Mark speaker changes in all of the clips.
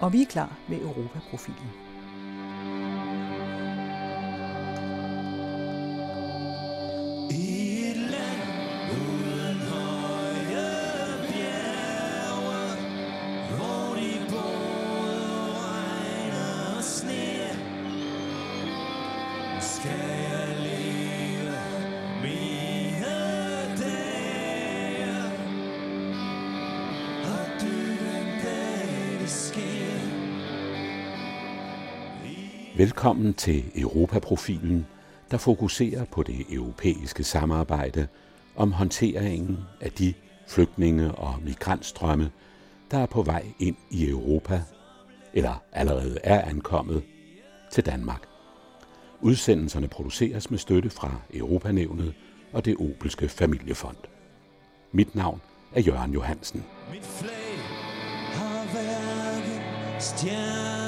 Speaker 1: Og vi er klar med Europaprofilen.
Speaker 2: Velkommen til Europaprofilen, der fokuserer på det europæiske samarbejde om håndteringen af de flygtninge og migrantstrømme, der er på vej ind i Europa, eller allerede er ankommet til Danmark. Udsendelserne produceres med støtte fra Europanævnet og det Opelske Familiefond. Mit navn er Jørgen Johansen. Mit flag har været stjerne.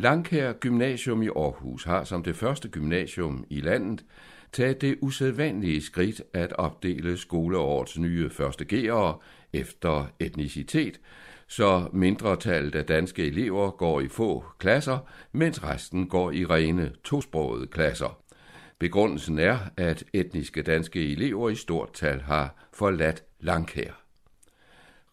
Speaker 2: Langkær Gymnasium i Aarhus har som det første gymnasium i landet taget det usædvanlige skridt at opdele skoleårets nye første G'ere efter etnicitet, så mindretallet af danske elever går i få klasser, mens resten går i rene tosprogede klasser. Begrundelsen er, at etniske danske elever i stort tal har forladt Langkær.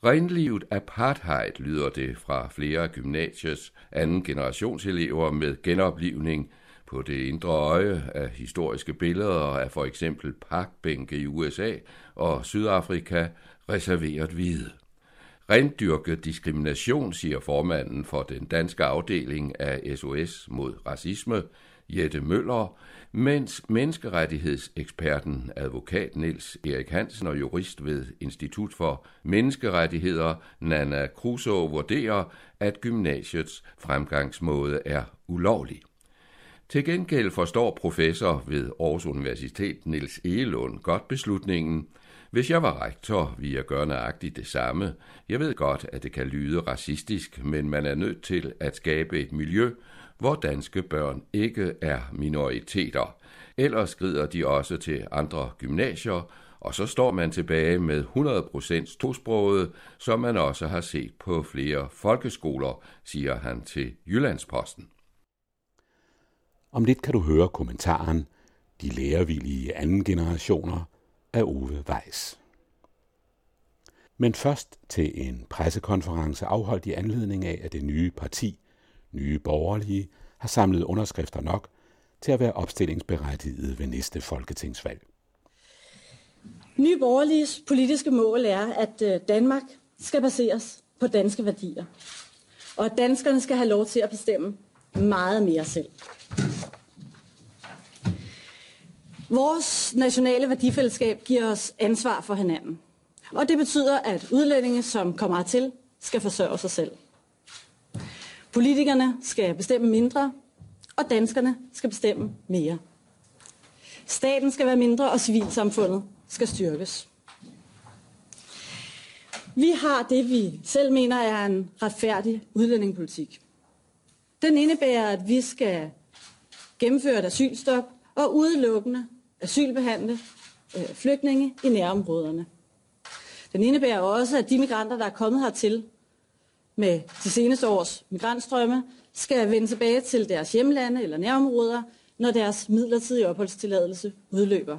Speaker 2: Renlivet apartheid lyder det fra flere gymnasiets anden generationselever med genoplivning på det indre øje af historiske billeder af for eksempel parkbænke i USA og Sydafrika reserveret hvide. Rendyrket diskrimination, siger formanden for den danske afdeling af SOS mod racisme, Jette Møller, mens menneskerettighedseksperten advokat Niels Erik Hansen og jurist ved Institut for Menneskerettigheder Nana Kruso vurderer, at gymnasiets fremgangsmåde er ulovlig. Til gengæld forstår professor ved Aarhus Universitet Niels Egelund godt beslutningen. Hvis jeg var rektor, ville jeg gøre nøjagtigt det samme. Jeg ved godt, at det kan lyde racistisk, men man er nødt til at skabe et miljø, hvor danske børn ikke er minoriteter. Ellers skrider de også til andre gymnasier, og så står man tilbage med 100% tosproget, som man også har set på flere folkeskoler, siger han til Jyllandsposten.
Speaker 3: Om lidt kan du høre kommentaren De lærervillige anden generationer af Ove Weiss. Men først til en pressekonference afholdt i anledning af, at det nye parti nye borgerlige har samlet underskrifter nok til at være opstillingsberettiget ved næste folketingsvalg.
Speaker 4: Nye borgerliges politiske mål er, at øh, Danmark skal baseres på danske værdier, og at danskerne skal have lov til at bestemme meget mere selv. Vores nationale værdifællesskab giver os ansvar for hinanden. Og det betyder, at udlændinge, som kommer hertil, skal forsørge sig selv. Politikerne skal bestemme mindre, og danskerne skal bestemme mere. Staten skal være mindre, og civilsamfundet skal styrkes. Vi har det, vi selv mener er en retfærdig udlændingepolitik. Den indebærer, at vi skal gennemføre et asylstop og udelukkende asylbehandle øh, flygtninge i nærområderne. Den indebærer også, at de migranter, der er kommet hertil, med de seneste års migrantstrømme, skal vende tilbage til deres hjemlande eller nærområder, når deres midlertidige opholdstilladelse udløber.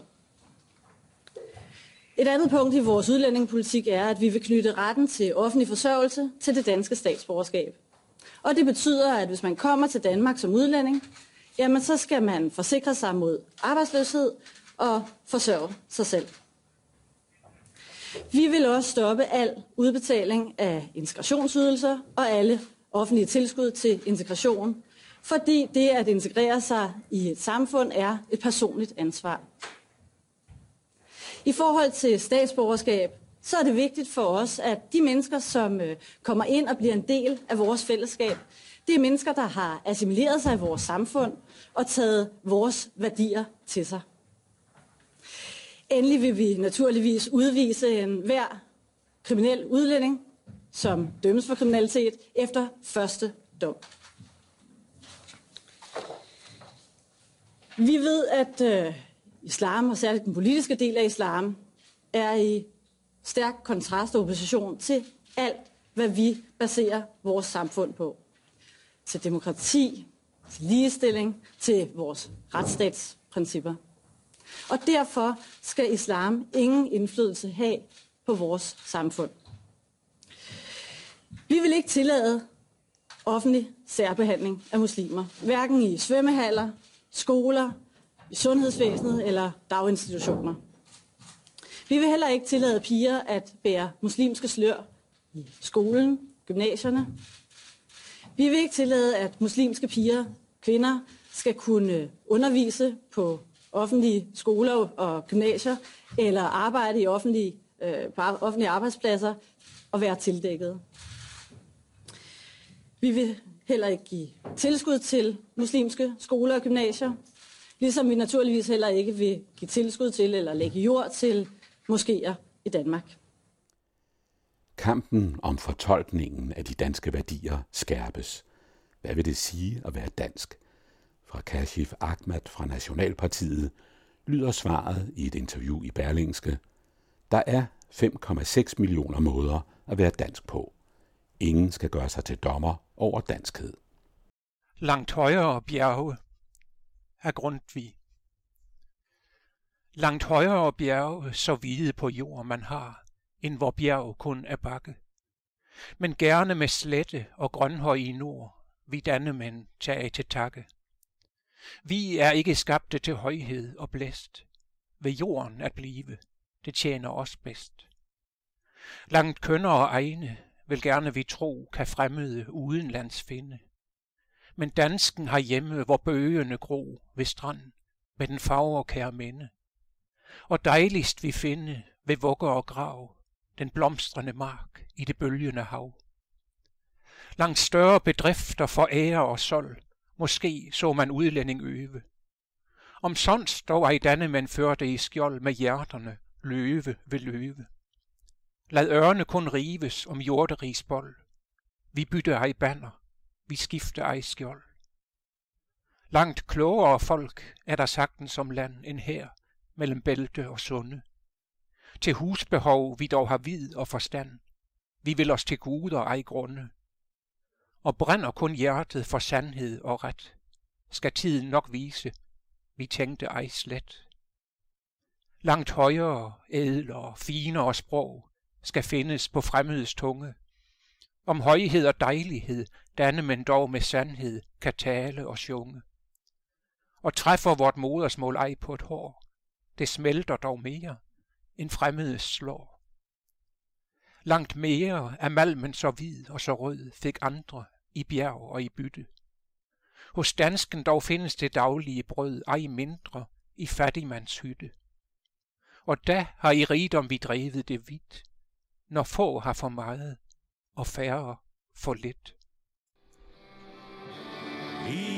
Speaker 4: Et andet punkt i vores udlændingepolitik er, at vi vil knytte retten til offentlig forsørgelse til det danske statsborgerskab. Og det betyder, at hvis man kommer til Danmark som udlænding, jamen så skal man forsikre sig mod arbejdsløshed og forsørge sig selv. Vi vil også stoppe al udbetaling af integrationsydelser og alle offentlige tilskud til integration, fordi det at integrere sig i et samfund er et personligt ansvar. I forhold til statsborgerskab, så er det vigtigt for os, at de mennesker, som øh, kommer ind og bliver en del af vores fællesskab, det er mennesker, der har assimileret sig i vores samfund og taget vores værdier til sig. Endelig vil vi naturligvis udvise en hver kriminel udlænding, som dømmes for kriminalitet efter første dom. Vi ved, at øh, islam, og særligt den politiske del af islam, er i stærk kontrast og opposition til alt, hvad vi baserer vores samfund på. Til demokrati, til ligestilling, til vores retsstatsprincipper. Og derfor skal islam ingen indflydelse have på vores samfund. Vi vil ikke tillade offentlig særbehandling af muslimer, hverken i svømmehaller, skoler, i sundhedsvæsenet eller daginstitutioner. Vi vil heller ikke tillade piger at bære muslimske slør i skolen, gymnasierne. Vi vil ikke tillade, at muslimske piger, kvinder, skal kunne undervise på offentlige skoler og gymnasier, eller arbejde i offentlige, øh, på offentlige arbejdspladser og være tildækket. Vi vil heller ikke give tilskud til muslimske skoler og gymnasier, ligesom vi naturligvis heller ikke vil give tilskud til eller lægge jord til moskéer i Danmark.
Speaker 3: Kampen om fortolkningen af de danske værdier skærpes. Hvad vil det sige at være dansk? Fra Kashif Ahmad fra Nationalpartiet lyder svaret i et interview i Berlingske. Der er 5,6 millioner måder at være dansk på. Ingen skal gøre sig til dommer over danskhed.
Speaker 5: Langt højere bjerge af Grundtvig. Langt højere bjerge så hvide på jord man har, end hvor bjerg kun er bakke. Men gerne med slette og grønhøj i nord, vi dannemænd tage til takke. Vi er ikke skabte til højhed og blæst, ved jorden at blive, det tjener os bedst. Langt kønner og egne vil gerne vi tro, kan fremmede udenlands finde. Men dansken har hjemme, hvor bøgene gro ved strand, med den farverkære minde. Og dejligst vi finde ved vugger og grav, den blomstrende mark i det bølgende hav. Langt større bedrifter for ære og sol, måske så man udlænding øve. Om sådan dog ej danne man førte i skjold med hjerterne, løve ved løve. Lad ørne kun rives om jorderigs bold. Vi bytte ej banner, vi skifte ej skjold. Langt klogere folk er der sagtens som land end her, mellem bælte og sunde. Til husbehov vi dog har vid og forstand, vi vil os til guder ej grunde. Og brænder kun hjertet for sandhed og ret, skal tiden nok vise, vi tænkte ej slet. Langt højere, ædlere, finere sprog skal findes på fremmedes tunge. Om højhed og dejlighed, danne men dog med sandhed, kan tale og sjunge. Og træffer vort modersmål ej på et hår, det smelter dog mere, end fremmedes slår. Langt mere af malmen så hvid og så rød, fik andre i bjerg og i bytte. Hos dansken dog findes det daglige brød, ej mindre, i fattigmands hytte. Og da har i rigdom vi drevet det vidt, når få har for meget, og færre for lidt. I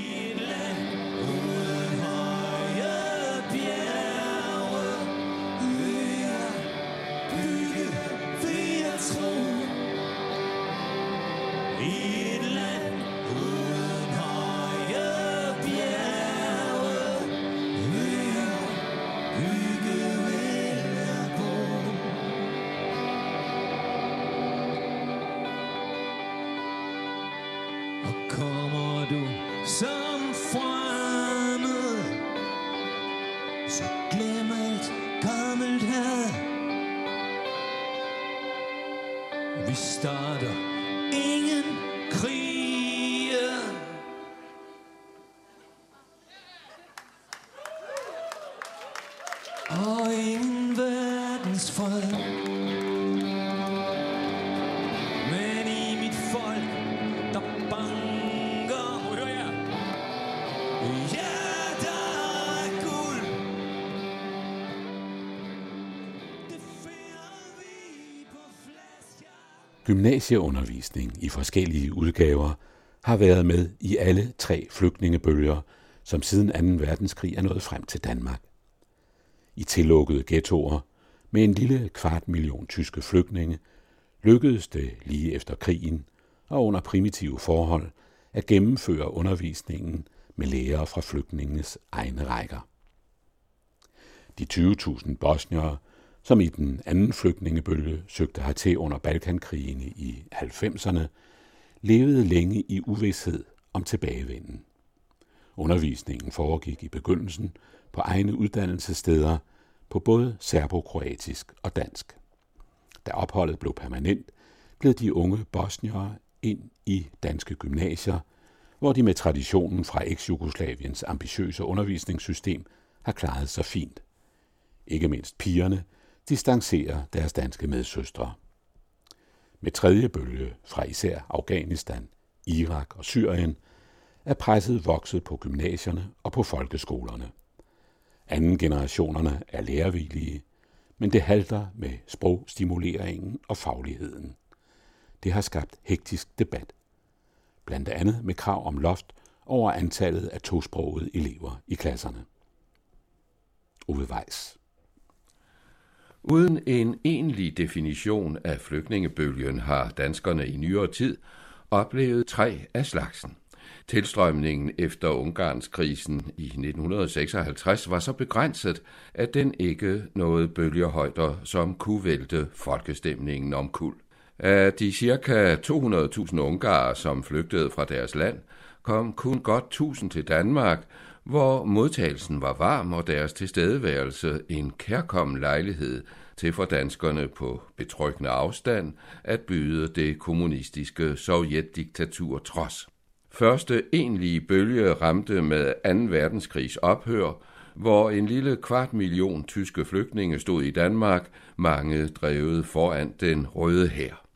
Speaker 3: Gymnasieundervisning i forskellige udgaver har været med i alle tre flygtningebølger, som siden 2. verdenskrig er nået frem til Danmark. I tillukkede ghettoer med en lille kvart million tyske flygtninge lykkedes det lige efter krigen og under primitive forhold at gennemføre undervisningen med lærere fra flygtningenes egne rækker. De 20.000 bosniere, som i den anden flygtningebølge søgte hertil under Balkankrigene i 90'erne, levede længe i uvidshed om tilbagevenden. Undervisningen foregik i begyndelsen på egne uddannelsessteder på både serbokroatisk og dansk. Da opholdet blev permanent, gled de unge bosniere ind i danske gymnasier, hvor de med traditionen fra eks-Jugoslaviens ambitiøse undervisningssystem har klaret sig fint. Ikke mindst pigerne distancerer deres danske medsøstre. Med tredje bølge fra især Afghanistan, Irak og Syrien er presset vokset på gymnasierne og på folkeskolerne. Anden generationerne er lærervillige, men det halter med sprogstimuleringen og fagligheden. Det har skabt hektisk debat. Blandt andet med krav om loft over antallet af tosprogede elever i klasserne. Ove Weiss
Speaker 2: Uden en egentlig definition af flygtningebølgen har danskerne i nyere tid oplevet tre af slagsen. Tilstrømningen efter Ungarnskrisen i 1956 var så begrænset, at den ikke nåede bølgehøjder, som kunne vælte folkestemningen om kul. Af de ca. 200.000 ungarer, som flygtede fra deres land, kom kun godt 1000 til Danmark, hvor modtagelsen var varm og deres tilstedeværelse en kærkommen lejlighed til for danskerne på betryggende afstand at byde det kommunistiske sovjetdiktatur trods. Første egentlige bølge ramte med 2. verdenskrigs ophør, hvor en lille kvart million tyske flygtninge stod i Danmark, mange drevet foran den røde hær.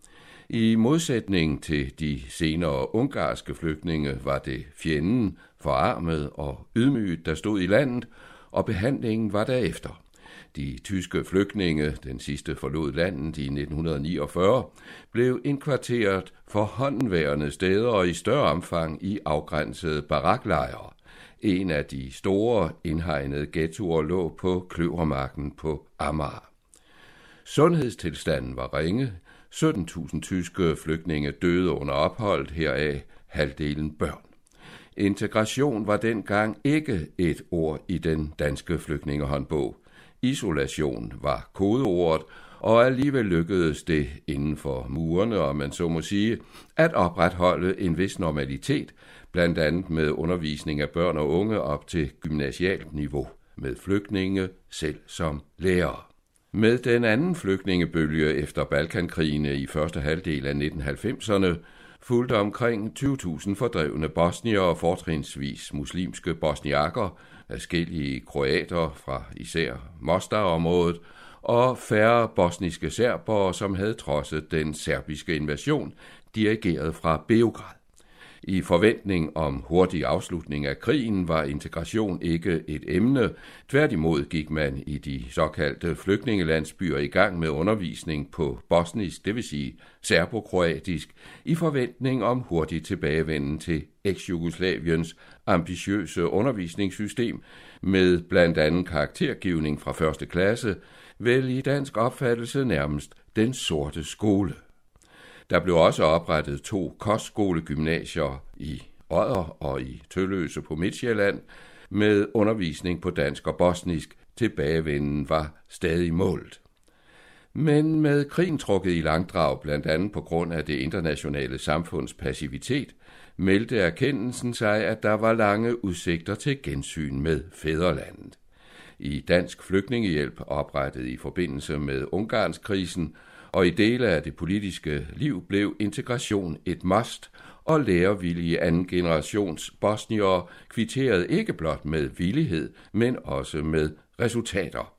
Speaker 2: I modsætning til de senere ungarske flygtninge var det fjenden, forarmet og ydmyget, der stod i landet, og behandlingen var derefter. De tyske flygtninge, den sidste forlod landet i 1949, blev indkvarteret for håndværende steder og i større omfang i afgrænsede baraklejre. En af de store indhegnede ghettoer lå på Kløvermarken på Amager. Sundhedstilstanden var ringe. 17.000 tyske flygtninge døde under opholdet, heraf halvdelen børn. Integration var dengang ikke et ord i den danske flygtningehåndbog. Isolation var kodeordet, og alligevel lykkedes det inden for murene, om man så må sige, at opretholde en vis normalitet, blandt andet med undervisning af børn og unge op til gymnasialt niveau, med flygtninge selv som lærere. Med den anden flygtningebølge efter Balkankrigene i første halvdel af 1990'erne fulgte omkring 20.000 fordrevne bosnier og fortrinsvis muslimske bosniakker, forskellige kroater fra især Mostar-området, og færre bosniske serbere, som havde trodset den serbiske invasion, dirigeret fra Beograd. I forventning om hurtig afslutning af krigen var integration ikke et emne. Tværtimod gik man i de såkaldte flygtningelandsbyer i gang med undervisning på bosnisk, det vil sige serbokroatisk, i forventning om hurtig tilbagevenden til eks-Jugoslaviens ambitiøse undervisningssystem med blandt andet karaktergivning fra første klasse, vel i dansk opfattelse nærmest den sorte skole. Der blev også oprettet to kostskolegymnasier i Odder og i Tølløse på Midtjylland med undervisning på dansk og bosnisk. Tilbagevenden var stadig målt. Men med krigen trukket i langdrag, blandt andet på grund af det internationale samfunds passivitet, meldte erkendelsen sig, at der var lange udsigter til gensyn med fædrelandet. I Dansk Flygtningehjælp, oprettet i forbindelse med Ungarnskrisen, og i dele af det politiske liv blev integration et must, og lærervillige anden generations bosniere kvitterede ikke blot med villighed, men også med resultater.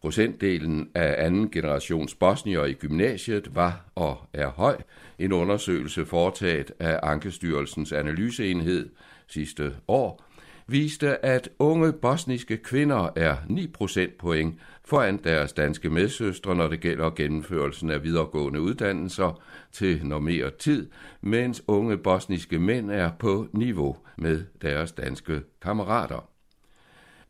Speaker 2: Procentdelen af anden generations bosnier i gymnasiet var og er høj. En undersøgelse foretaget af Ankestyrelsens analyseenhed sidste år viste, at unge bosniske kvinder er 9 procentpoint foran deres danske medsøstre, når det gælder gennemførelsen af videregående uddannelser til normeret tid, mens unge bosniske mænd er på niveau med deres danske kammerater.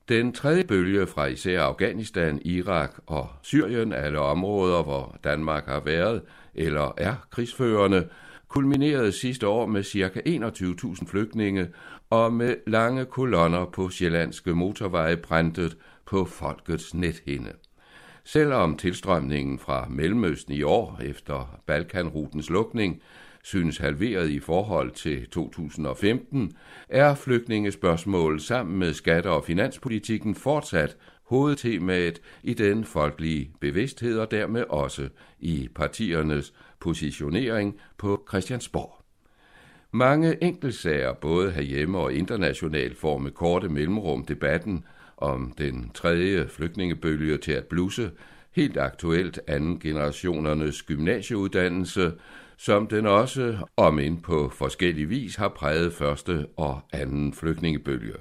Speaker 2: Den tredje bølge fra især Afghanistan, Irak og Syrien, alle områder, hvor Danmark har været eller er krigsførende, kulminerede sidste år med ca. 21.000 flygtninge og med lange kolonner på sjællandske motorveje præntet på folkets nethinde. Selvom tilstrømningen fra Mellemøsten i år efter Balkanrutens lukning synes halveret i forhold til 2015, er flygtningespørgsmål sammen med skatter- og finanspolitikken fortsat hovedtemaet i den folkelige bevidsthed og dermed også i partiernes positionering på Christiansborg. Mange enkeltsager, både herhjemme og internationalt, får med korte mellemrum debatten om den tredje flygtningebølge til at blusse, helt aktuelt anden generationernes gymnasieuddannelse, som den også, om ind på forskellig vis, har præget første og anden flygtningebølge.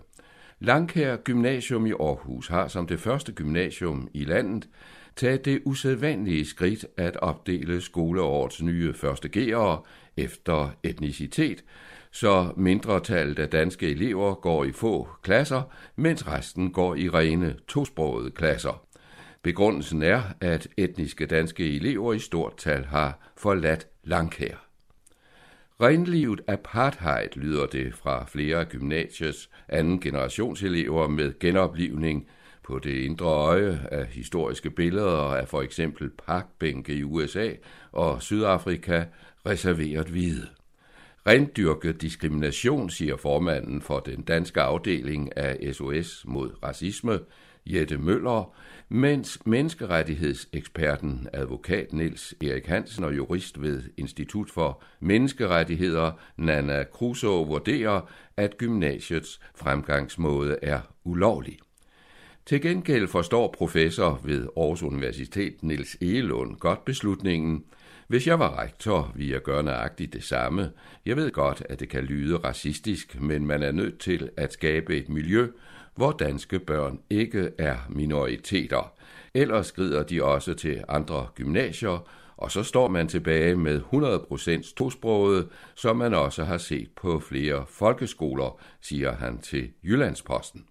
Speaker 2: Langkær Gymnasium i Aarhus har som det første gymnasium i landet taget det usædvanlige skridt at opdele skoleårets nye første G'ere efter etnicitet, så mindretallet af danske elever går i få klasser, mens resten går i rene tosprogede klasser. Begrundelsen er, at etniske danske elever i stort tal har forladt Langkær. Renlivet apartheid lyder det fra flere af gymnasiets anden generationselever med genoplivning på det indre øje af historiske billeder af for eksempel parkbænke i USA og Sydafrika reserveret hvide. Rendyrket diskrimination, siger formanden for den danske afdeling af SOS mod racisme, Jette Møller, mens menneskerettighedseksperten advokat Niels Erik Hansen og jurist ved Institut for Menneskerettigheder Nana Kruso vurderer, at gymnasiets fremgangsmåde er ulovlig. Til gengæld forstår professor ved Aarhus Universitet Niels Egelund godt beslutningen. Hvis jeg var rektor, ville jeg gøre nøjagtigt det samme. Jeg ved godt, at det kan lyde racistisk, men man er nødt til at skabe et miljø, hvor danske børn ikke er minoriteter. Ellers skrider de også til andre gymnasier, og så står man tilbage med 100% tosproget, som man også har set på flere folkeskoler, siger han til Jyllandsposten.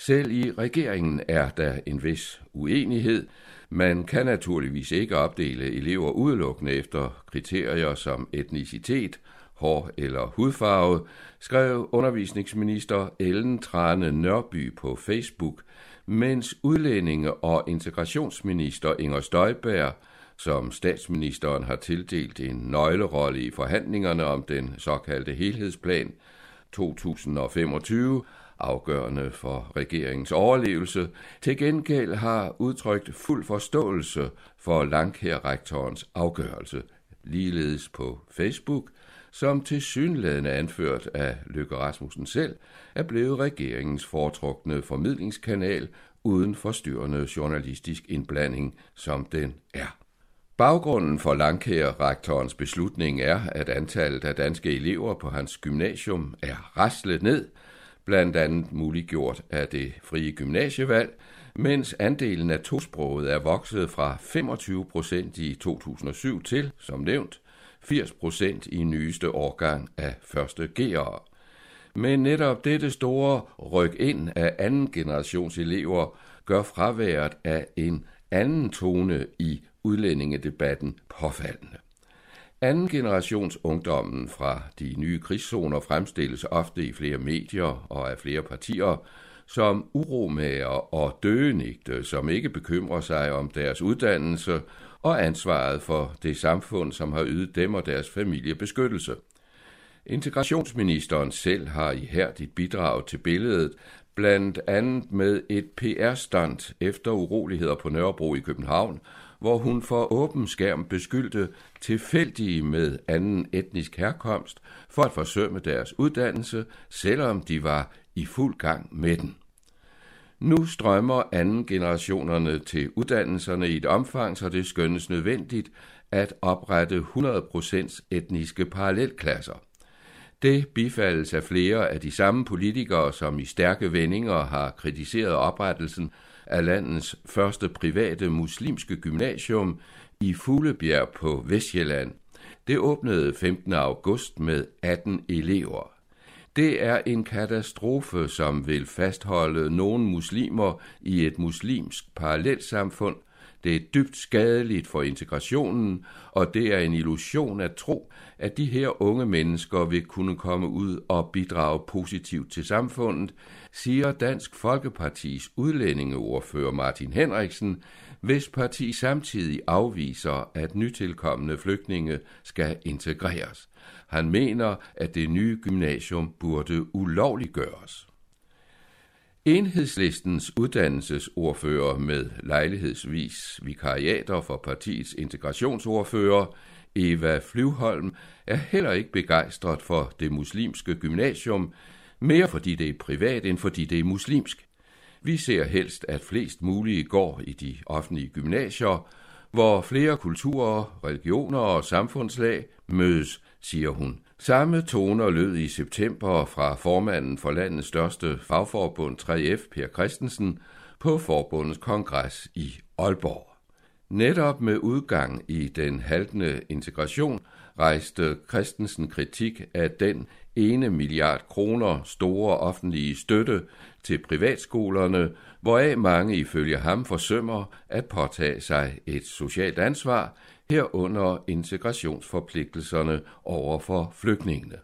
Speaker 2: Selv i regeringen er der en vis uenighed. Man kan naturligvis ikke opdele elever udelukkende efter kriterier som etnicitet, hår eller hudfarve, skrev undervisningsminister Ellen Trane Nørby på Facebook, mens udlændinge- og integrationsminister Inger Støjberg, som statsministeren har tildelt en nøglerolle i forhandlingerne om den såkaldte helhedsplan 2025, afgørende for regeringens overlevelse, til gengæld har udtrykt fuld forståelse for Langkær-rektorens afgørelse. Ligeledes på Facebook som til synlædende anført af Løkke Rasmussen selv, er blevet regeringens foretrukne formidlingskanal uden forstyrrende journalistisk indblanding, som den er. Baggrunden for Langkær-rektorens beslutning er, at antallet af danske elever på hans gymnasium er raslet ned, blandt andet muliggjort af det frie gymnasievalg, mens andelen af tosproget er vokset fra 25 procent i 2007 til, som nævnt, 80 procent i nyeste årgang af første G'ere. Men netop dette store ryk ind af anden generations elever gør fraværet af en anden tone i udlændingedebatten påfaldende. Anden generations ungdommen fra de nye krigszoner fremstilles ofte i flere medier og af flere partier som uromager og døgenigte, som ikke bekymrer sig om deres uddannelse og ansvaret for det samfund, som har ydet dem og deres familie beskyttelse. Integrationsministeren selv har ihærdigt bidraget til billedet, blandt andet med et PR-stunt efter uroligheder på Nørrebro i København, hvor hun for åben skærm beskyldte tilfældige med anden etnisk herkomst for at forsømme deres uddannelse, selvom de var i fuld gang med den. Nu strømmer anden generationerne til uddannelserne i et omfang, så det skønnes nødvendigt at oprette 100% etniske parallelklasser. Det bifaldes af flere af de samme politikere, som i stærke vendinger har kritiseret oprettelsen af landets første private muslimske gymnasium i Fuglebjerg på Vestjylland. Det åbnede 15. august med 18 elever. Det er en katastrofe, som vil fastholde nogle muslimer i et muslimsk parallelsamfund. Det er dybt skadeligt for integrationen, og det er en illusion at tro, at de her unge mennesker vil kunne komme ud og bidrage positivt til samfundet, siger Dansk Folkepartis udlændingeordfører Martin Henriksen, hvis parti samtidig afviser, at nytilkommende flygtninge skal integreres. Han mener, at det nye gymnasium burde ulovliggøres. Enhedslistens uddannelsesordfører med lejlighedsvis vikariater for partiets integrationsordfører, Eva Flyvholm, er heller ikke begejstret for det muslimske gymnasium, mere fordi det er privat end fordi det er muslimsk. Vi ser helst, at flest mulige går i de offentlige gymnasier, hvor flere kulturer, religioner og samfundslag mødes, siger hun. Samme toner lød i september fra formanden for landets største fagforbund 3F, Per Christensen, på forbundets kongres i Aalborg. Netop med udgang i den haltende integration rejste Christensen kritik af den ene milliard kroner store offentlige støtte til privatskolerne, hvoraf mange ifølge ham forsømmer at påtage sig et socialt ansvar, herunder integrationsforpligtelserne over for flygtningene.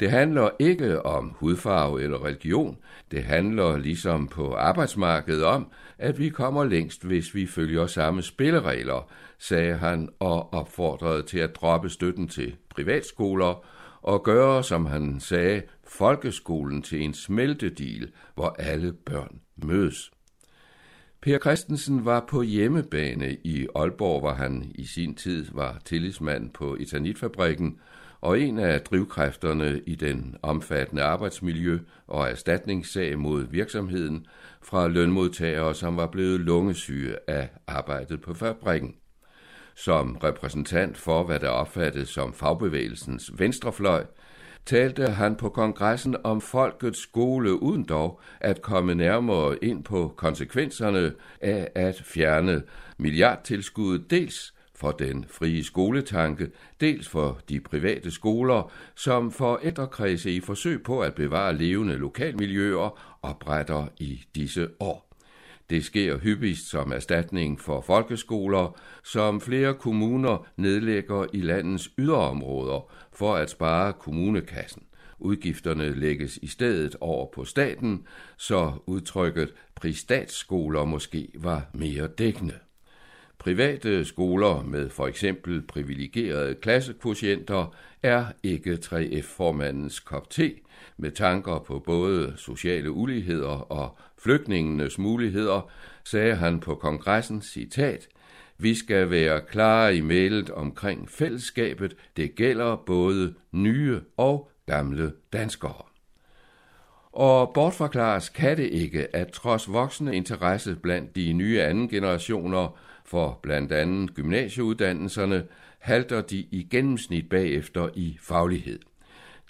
Speaker 2: Det handler ikke om hudfarve eller religion. Det handler ligesom på arbejdsmarkedet om, at vi kommer længst, hvis vi følger samme spilleregler, sagde han og opfordrede til at droppe støtten til privatskoler og gøre, som han sagde, folkeskolen til en smeltedil, hvor alle børn mødes. Per Christensen var på hjemmebane i Aalborg, hvor han i sin tid var tillidsmand på Etanitfabrikken, og en af drivkræfterne i den omfattende arbejdsmiljø- og erstatningssag mod virksomheden fra lønmodtagere, som var blevet lungesyge af arbejdet på fabrikken. Som repræsentant for, hvad der opfattes som fagbevægelsens venstrefløj, talte han på kongressen om folkets skole uden dog at komme nærmere ind på konsekvenserne af at fjerne milliardtilskuddet dels for den frie skoletanke, dels for de private skoler, som forældrekredse i forsøg på at bevare levende lokalmiljøer opretter i disse år. Det sker hyppigst som erstatning for folkeskoler, som flere kommuner nedlægger i landets yderområder for at spare kommunekassen. Udgifterne lægges i stedet over på staten, så udtrykket pristatsskoler måske var mere dækkende. Private skoler med for eksempel privilegerede klassekvotienter er ikke 3F-formandens kop te, med tanker på både sociale uligheder og flygtningenes muligheder, sagde han på kongressen, citat, vi skal være klare i mailet omkring fællesskabet. Det gælder både nye og gamle danskere. Og bortforklares kan det ikke, at trods voksende interesse blandt de nye anden generationer for blandt andet gymnasieuddannelserne, halter de i gennemsnit bagefter i faglighed.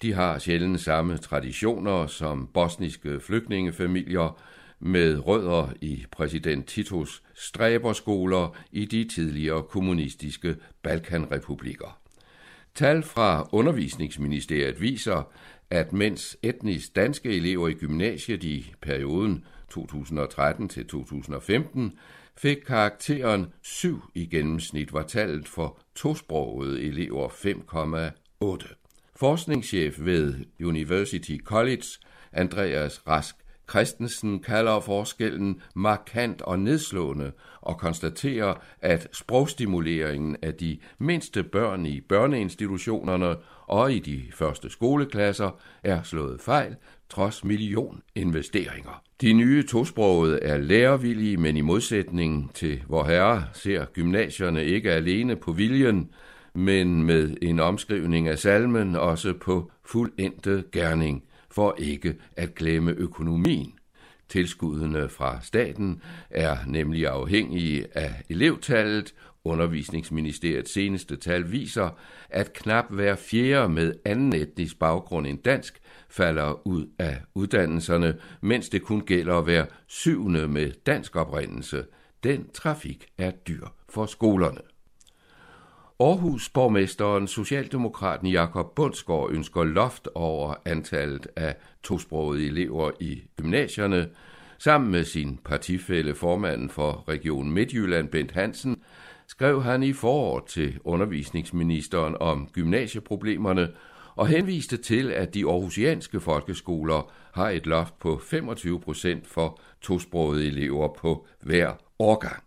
Speaker 2: De har sjældent samme traditioner som bosniske flygtningefamilier med rødder i præsident Titos stræberskoler i de tidligere kommunistiske Balkanrepublikker. Tal fra Undervisningsministeriet viser, at mens etnisk danske elever i gymnasiet i perioden 2013 til 2015 fik karakteren 7 i gennemsnit, var tallet for tosprogede elever 5,8. Forskningschef ved University College, Andreas Rask Christensen kalder forskellen markant og nedslående og konstaterer, at sprogstimuleringen af de mindste børn i børneinstitutionerne og i de første skoleklasser er slået fejl, trods millioninvesteringer. De nye tosprogede er lærervillige, men i modsætning til hvor herre ser gymnasierne ikke alene på viljen, men med en omskrivning af salmen også på fuldendte gerning, for ikke at glemme økonomien. Tilskuddene fra staten er nemlig afhængige af elevtallet. Undervisningsministeriets seneste tal viser, at knap hver fjerde med anden etnisk baggrund end dansk falder ud af uddannelserne, mens det kun gælder hver syvende med dansk oprindelse. Den trafik er dyr for skolerne. Aarhus borgmesteren Socialdemokraten Jakob Bundsgaard ønsker loft over antallet af tosprogede elever i gymnasierne. Sammen med sin partifælle formanden for Region Midtjylland, Bent Hansen, skrev han i forår til undervisningsministeren om gymnasieproblemerne og henviste til, at de aarhusianske folkeskoler har et loft på 25 procent for tosprogede elever på hver årgang.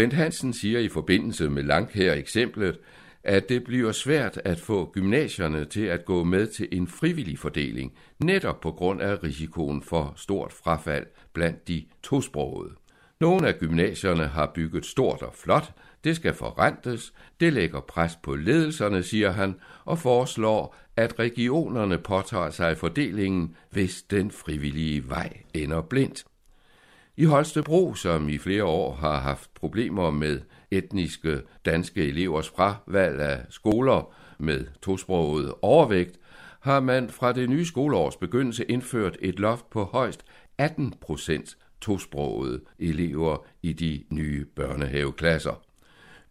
Speaker 2: Bent Hansen siger i forbindelse med Langkær eksemplet, at det bliver svært at få gymnasierne til at gå med til en frivillig fordeling, netop på grund af risikoen for stort frafald blandt de tosprogede. Nogle af gymnasierne har bygget stort og flot, det skal forrentes, det lægger pres på ledelserne, siger han, og foreslår, at regionerne påtager sig fordelingen, hvis den frivillige vej ender blindt. I Holstebro, som i flere år har haft problemer med etniske danske elevers fravalg af skoler med tosproget overvægt, har man fra det nye skoleårs begyndelse indført et loft på højst 18 procent tosprogede elever i de nye børnehaveklasser.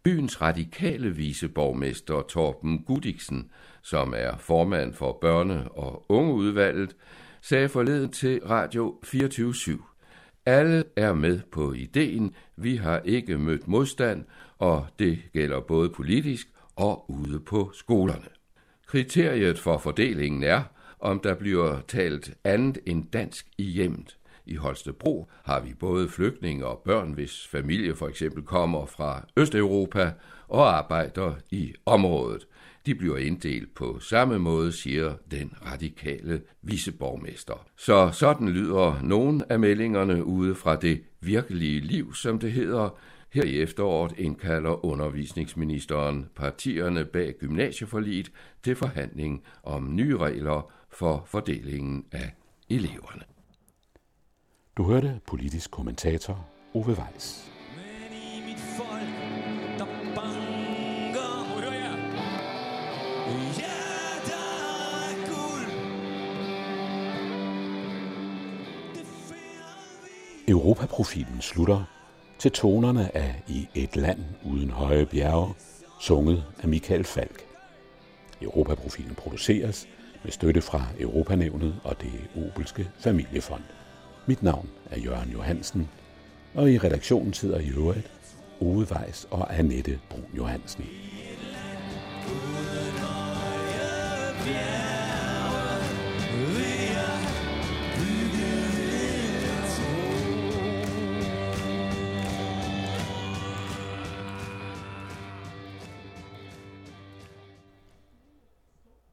Speaker 2: Byens radikale viceborgmester Torben Gudiksen, som er formand for børne- og ungeudvalget, sagde forleden til Radio 24 /7. Alle er med på ideen, vi har ikke mødt modstand, og det gælder både politisk og ude på skolerne. Kriteriet for fordelingen er, om der bliver talt andet end dansk i hjemmet. I Holstebro har vi både flygtninge og børn, hvis familie for eksempel kommer fra Østeuropa og arbejder i området. De bliver inddelt på samme måde, siger den radikale viceborgmester. Så sådan lyder nogle af meldingerne ude fra det virkelige liv, som det hedder. Her i efteråret indkalder undervisningsministeren partierne bag gymnasieforliget til forhandling om nye regler for fordelingen af eleverne.
Speaker 3: Du hørte politisk kommentator Ove Weiss. Europaprofilen slutter til tonerne af I et land uden høje bjerge, sunget af Michael Falk. Europaprofilen produceres med støtte fra Europanævnet og det Obelske Familiefond. Mit navn er Jørgen Johansen, og i redaktionen sidder i øvrigt Ove Weiss og Annette Brun Johansen. Yeah.